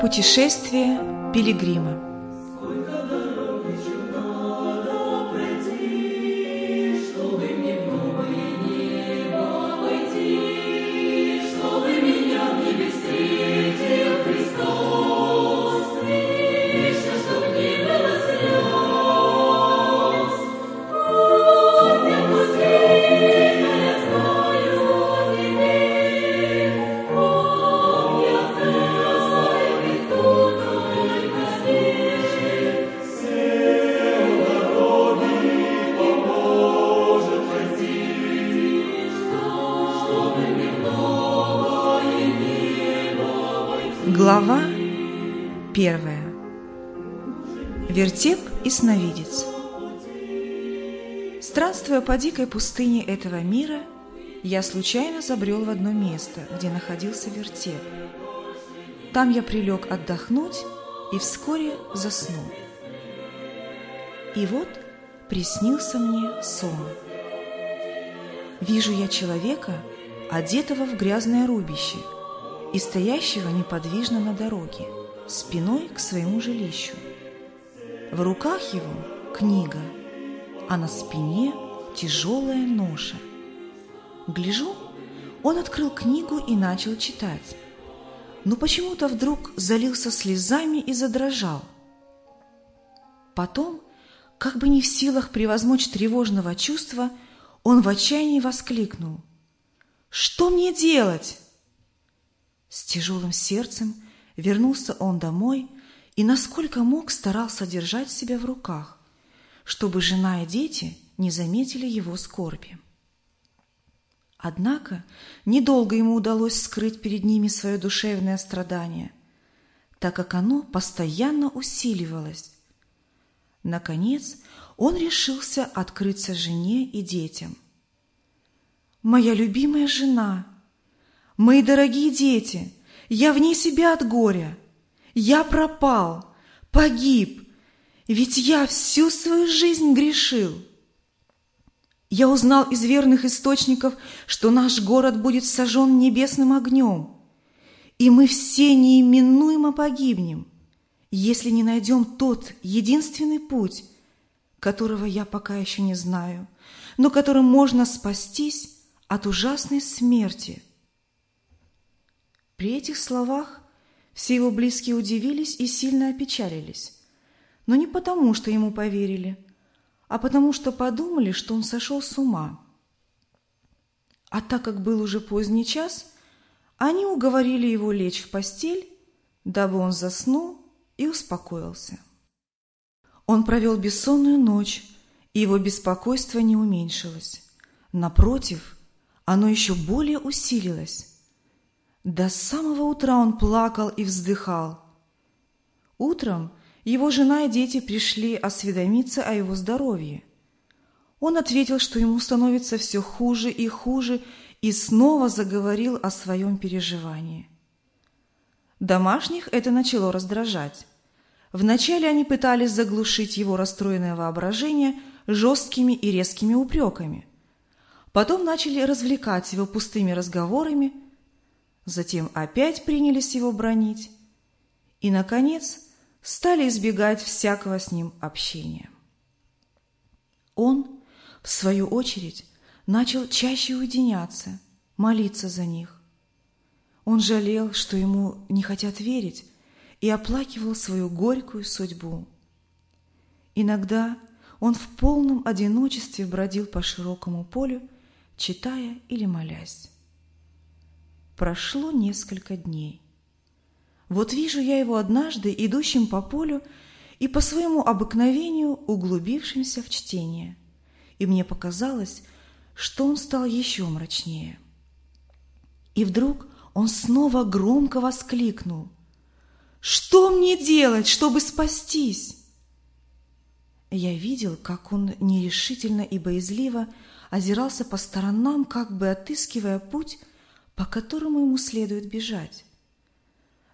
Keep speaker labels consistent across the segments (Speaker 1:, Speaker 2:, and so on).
Speaker 1: Путешествие пилигрима Глава первая. Вертеп и сновидец. Странствуя по дикой пустыне этого мира, я случайно забрел в одно место, где находился вертеп. Там я прилег отдохнуть и вскоре заснул. И вот приснился мне сон. Вижу я человека, одетого в грязное рубище – и стоящего неподвижно на дороге, спиной к своему жилищу. В руках его книга, а на спине тяжелая ноша. Гляжу, он открыл книгу и начал читать, но почему-то вдруг залился слезами и задрожал. Потом, как бы не в силах превозмочь тревожного чувства, он в отчаянии воскликнул. «Что мне делать?» С тяжелым сердцем вернулся он домой и, насколько мог, старался держать себя в руках, чтобы жена и дети не заметили его скорби. Однако недолго ему удалось скрыть перед ними свое душевное страдание, так как оно постоянно усиливалось. Наконец, он решился открыться жене и детям. «Моя любимая жена!» Мои дорогие дети, я вне себя от горя. Я пропал, погиб, ведь я всю свою жизнь грешил. Я узнал из верных источников, что наш город будет сожжен небесным огнем, и мы все неименуемо погибнем, если не найдем тот единственный путь, которого я пока еще не знаю, но которым можно спастись от ужасной смерти – при этих словах все его близкие удивились и сильно опечалились. Но не потому, что ему поверили, а потому что подумали, что он сошел с ума. А так как был уже поздний час, они уговорили его лечь в постель, дабы он заснул и успокоился. Он провел бессонную ночь, и его беспокойство не уменьшилось. Напротив, оно еще более усилилось. До самого утра он плакал и вздыхал. Утром его жена и дети пришли осведомиться о его здоровье. Он ответил, что ему становится все хуже и хуже, и снова заговорил о своем переживании. Домашних это начало раздражать. Вначале они пытались заглушить его расстроенное воображение жесткими и резкими упреками. Потом начали развлекать его пустыми разговорами – затем опять принялись его бронить и, наконец, стали избегать всякого с ним общения. Он, в свою очередь, начал чаще уединяться, молиться за них. Он жалел, что ему не хотят верить, и оплакивал свою горькую судьбу. Иногда он в полном одиночестве бродил по широкому полю, читая или молясь. Прошло несколько дней. Вот вижу я его однажды, идущим по полю и по своему обыкновению углубившимся в чтение. И мне показалось, что он стал еще мрачнее. И вдруг он снова громко воскликнул. «Что мне делать, чтобы спастись?» Я видел, как он нерешительно и боязливо озирался по сторонам, как бы отыскивая путь, по которому ему следует бежать.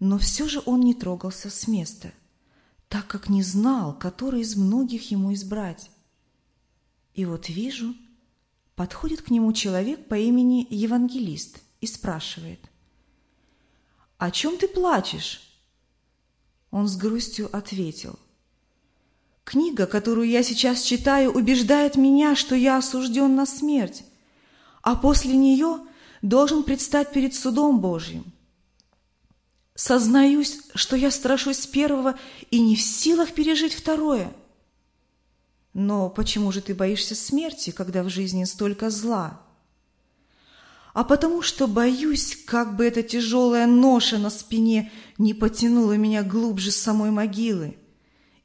Speaker 1: Но все же он не трогался с места, так как не знал, который из многих ему избрать. И вот вижу, подходит к нему человек по имени Евангелист и спрашивает, «О чем ты плачешь?» Он с грустью ответил. «Книга, которую я сейчас читаю, убеждает меня, что я осужден на смерть, а после нее должен предстать перед судом Божьим. Сознаюсь, что я страшусь первого и не в силах пережить второе. Но почему же ты боишься смерти, когда в жизни столько зла?» а потому что боюсь, как бы эта тяжелая ноша на спине не потянула меня глубже самой могилы,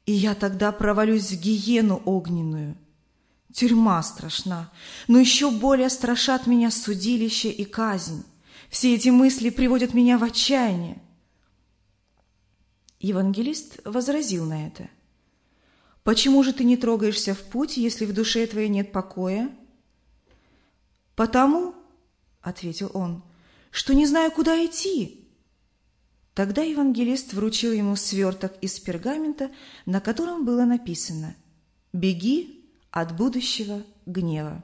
Speaker 1: и я тогда провалюсь в гиену огненную. Тюрьма страшна, но еще более страшат меня судилище и казнь. Все эти мысли приводят меня в отчаяние. Евангелист возразил на это. «Почему же ты не трогаешься в путь, если в душе твоей нет покоя?» «Потому, ответил он, что не знаю, куда идти. Тогда евангелист вручил ему сверток из пергамента, на котором было написано «Беги от будущего гнева».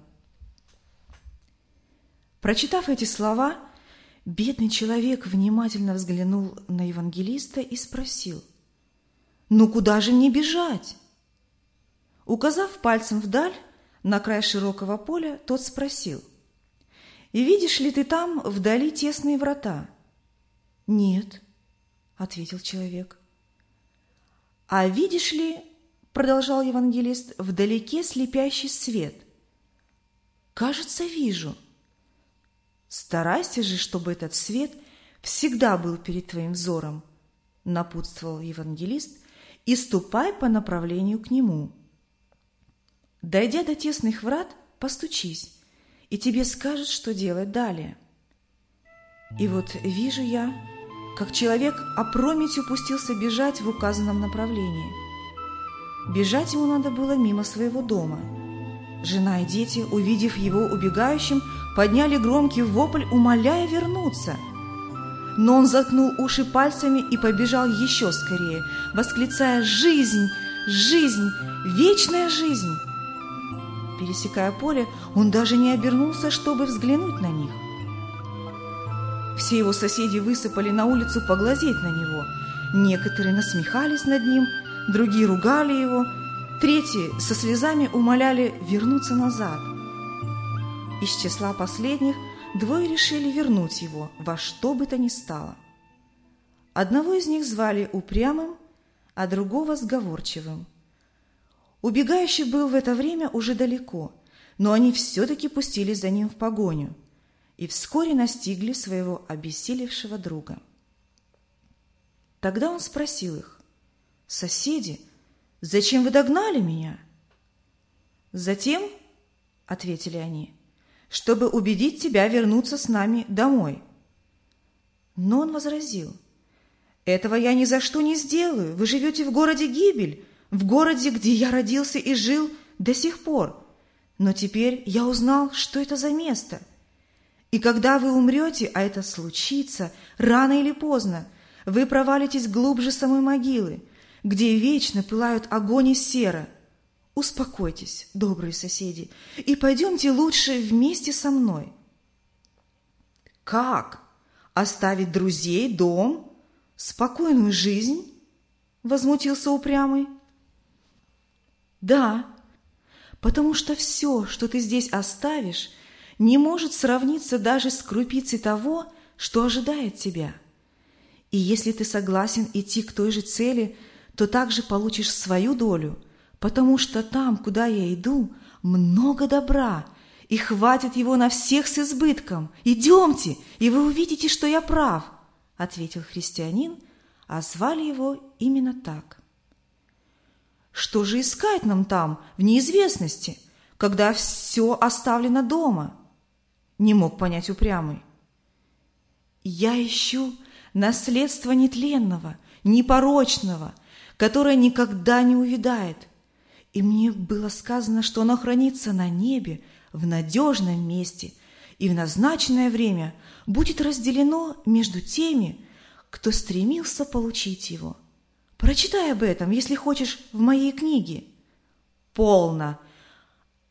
Speaker 1: Прочитав эти слова, бедный человек внимательно взглянул на евангелиста и спросил, «Ну куда же мне бежать?» Указав пальцем вдаль, на край широкого поля, тот спросил, и видишь ли ты там вдали тесные врата? Нет, ответил человек. А видишь ли, продолжал евангелист, вдалеке слепящий свет? Кажется, вижу. Старайся же, чтобы этот свет всегда был перед твоим взором, напутствовал евангелист, и ступай по направлению к нему. Дойдя до тесных врат, постучись, и тебе скажут, что делать далее. И вот вижу я, как человек опрометью пустился бежать в указанном направлении. Бежать ему надо было мимо своего дома. Жена и дети, увидев его убегающим, подняли громкий вопль, умоляя вернуться. Но он заткнул уши пальцами и побежал еще скорее, восклицая «Жизнь! Жизнь! Вечная жизнь!» Пересекая поле, он даже не обернулся, чтобы взглянуть на них. Все его соседи высыпали на улицу поглазеть на него. Некоторые насмехались над ним, другие ругали его, третьи со слезами умоляли вернуться назад. Из числа последних двое решили вернуть его во что бы то ни стало. Одного из них звали упрямым, а другого сговорчивым – Убегающий был в это время уже далеко, но они все-таки пустились за ним в погоню и вскоре настигли своего обессилевшего друга. Тогда он спросил их, «Соседи, зачем вы догнали меня?» «Затем, — ответили они, — чтобы убедить тебя вернуться с нами домой». Но он возразил, «Этого я ни за что не сделаю, вы живете в городе Гибель, в городе, где я родился и жил до сих пор. Но теперь я узнал, что это за место. И когда вы умрете, а это случится, рано или поздно, вы провалитесь глубже самой могилы, где вечно пылают огонь и сера. Успокойтесь, добрые соседи, и пойдемте лучше вместе со мной. Как? Оставить друзей, дом, спокойную жизнь? Возмутился упрямый. Да, потому что все, что ты здесь оставишь, не может сравниться даже с крупицей того, что ожидает тебя. И если ты согласен идти к той же цели, то также получишь свою долю, потому что там, куда я иду, много добра, и хватит его на всех с избытком. Идемте, и вы увидите, что я прав, — ответил христианин, а звали его именно так. Что же искать нам там, в неизвестности, когда все оставлено дома? Не мог понять упрямый. Я ищу наследство нетленного, непорочного, которое никогда не увядает. И мне было сказано, что оно хранится на небе, в надежном месте, и в назначенное время будет разделено между теми, кто стремился получить его. Прочитай об этом, если хочешь, в моей книге. Полно.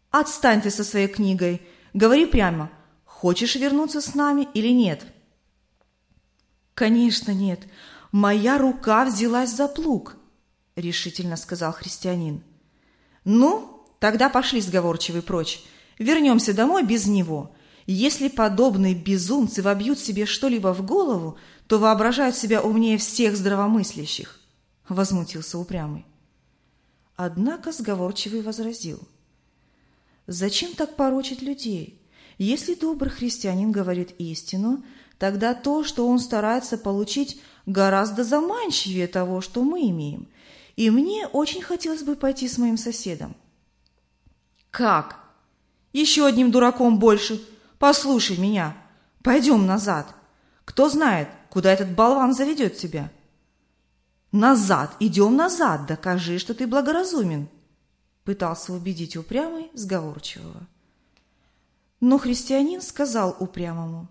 Speaker 1: Отстань ты со своей книгой. Говори прямо, хочешь вернуться с нами или нет? Конечно, нет. моя рука взялась за плуг, решительно сказал христианин. Ну, тогда пошли сговорчивый прочь. Вернемся домой без него. Если подобные безумцы вобьют себе что-либо в голову, то воображают себя умнее всех здравомыслящих, — возмутился упрямый. Однако сговорчивый возразил. Зачем так порочить людей? Если добрый христианин говорит истину, тогда то, что он старается получить, гораздо заманчивее того, что мы имеем. И мне очень хотелось бы пойти с моим соседом. Как? Еще одним дураком больше. Послушай меня. Пойдем назад. Кто знает, куда этот болван заведет тебя? Назад, идем назад, докажи, что ты благоразумен. Пытался убедить упрямый сговорчивого. Но христианин сказал упрямому,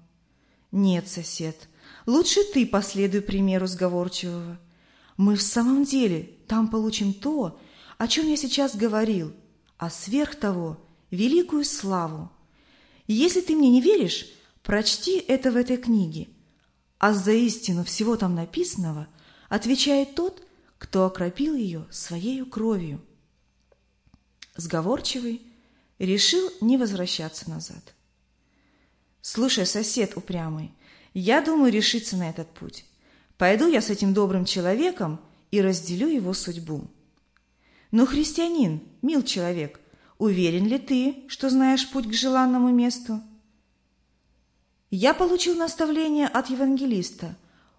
Speaker 1: «Нет, сосед, лучше ты последуй примеру сговорчивого. Мы в самом деле там получим то, о чем я сейчас говорил, а сверх того – великую славу. Если ты мне не веришь, прочти это в этой книге, а за истину всего там написанного отвечает тот, кто окропил ее своей кровью». Сговорчивый решил не возвращаться назад. «Слушай, сосед упрямый, я думаю решиться на этот путь. Пойду я с этим добрым человеком и разделю его судьбу. Но, христианин, мил человек, уверен ли ты, что знаешь путь к желанному месту?» Я получил наставление от евангелиста.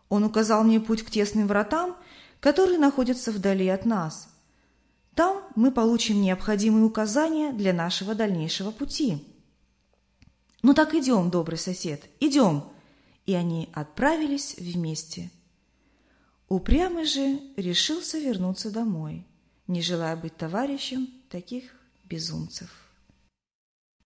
Speaker 1: Он указал мне путь к тесным вратам, которые находятся вдали от нас – там мы получим необходимые указания для нашего дальнейшего пути. Ну так идем, добрый сосед, идем. И они отправились вместе. Упрямый же решился вернуться домой, не желая быть товарищем таких безумцев.